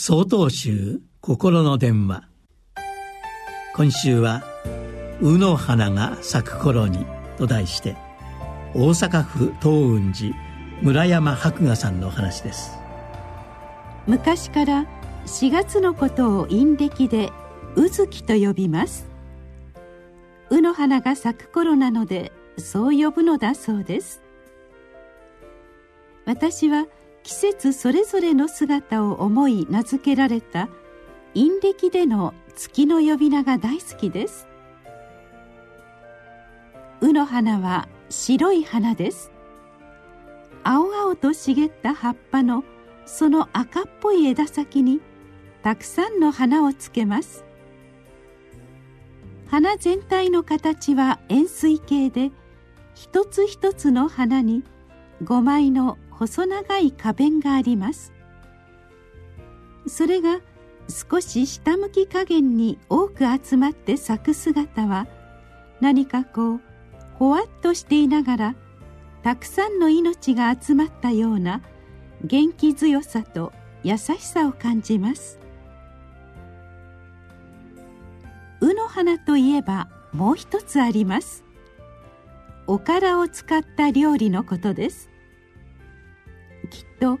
総統集心の電話。今週は「卯の花が咲く頃に」と題して大阪府東雲寺村山博雅さんの話です。昔から4月のことを陰暦で「卯月」と呼びます。卯の花が咲く頃なのでそう呼ぶのだそうです。私は季節それぞれの姿を思い名付けられた陰暦での月の呼び名が大好きです。卯の花は白い花です。青々と茂った葉っぱのその赤っぽい枝先にたくさんの花をつけます。花全体の形は円錐形で一つ一つの花に5枚の細長い花弁があります。それが少し下向き加減に多く集まって咲く姿は何かこうほわっとしていながらたくさんの命が集まったような元気強さと優しさを感じます。卯の花といえばもう一つあります。おからを使った料理のことです。きっと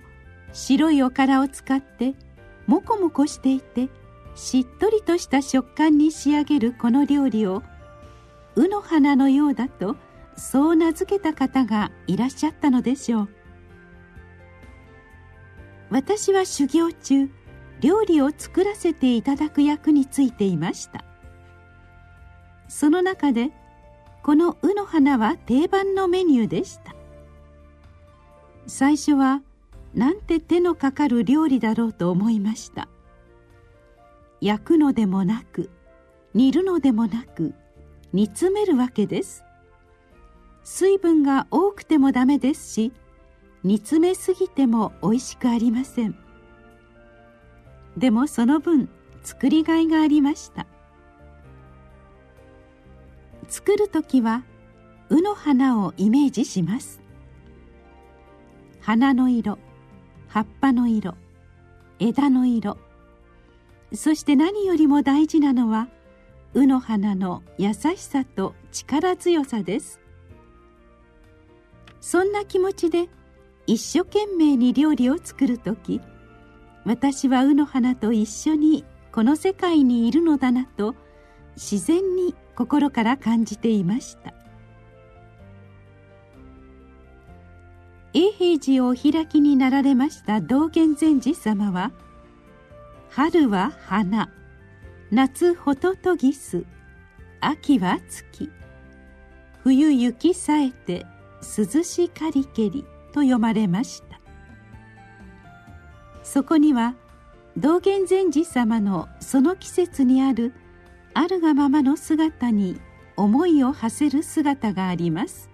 白いおからを使ってもこもこしていてしっとりとした食感に仕上げるこの料理を卯の花のようだとそう名付けた方がいらっしゃったのでしょう。私は修行中料理を作らせていただく役についていました。その中でこの卯の花は定番のメニューでした。最初はなんて手のかかる料理だろうと思いました。焼くのでもなく煮るのでもなく煮詰めるわけです。水分が多くてもダメですし煮詰めすぎても美味しくありません。でもその分作りがいがありました。作る時は卯の花をイメージします。花の色葉っぱの色枝の色。そして何よりも大事なのは卯の花の優しさと力強さです。そんな気持ちで一生懸命に料理を作る時私は卯の花と一緒にこの世界にいるのだなと自然に心から感じていました。永平寺をお開きになられました道元禅師様は「春は花夏ホトトギス秋は月冬雪さえて涼しかりけり」と読まれました。そこには道元禅師様のその季節にあるあるがままの姿に思いを馳せる姿があります。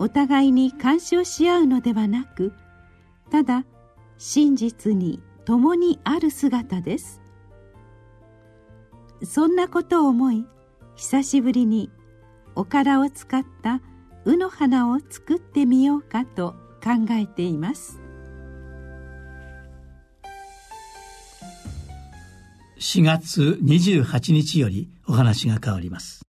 お互いに干渉し合うのではなくただ真実に共にある姿です。そんなことを思い久しぶりにおからを使った卯の花を作ってみようかと考えています。4月28日よりお話が変わります。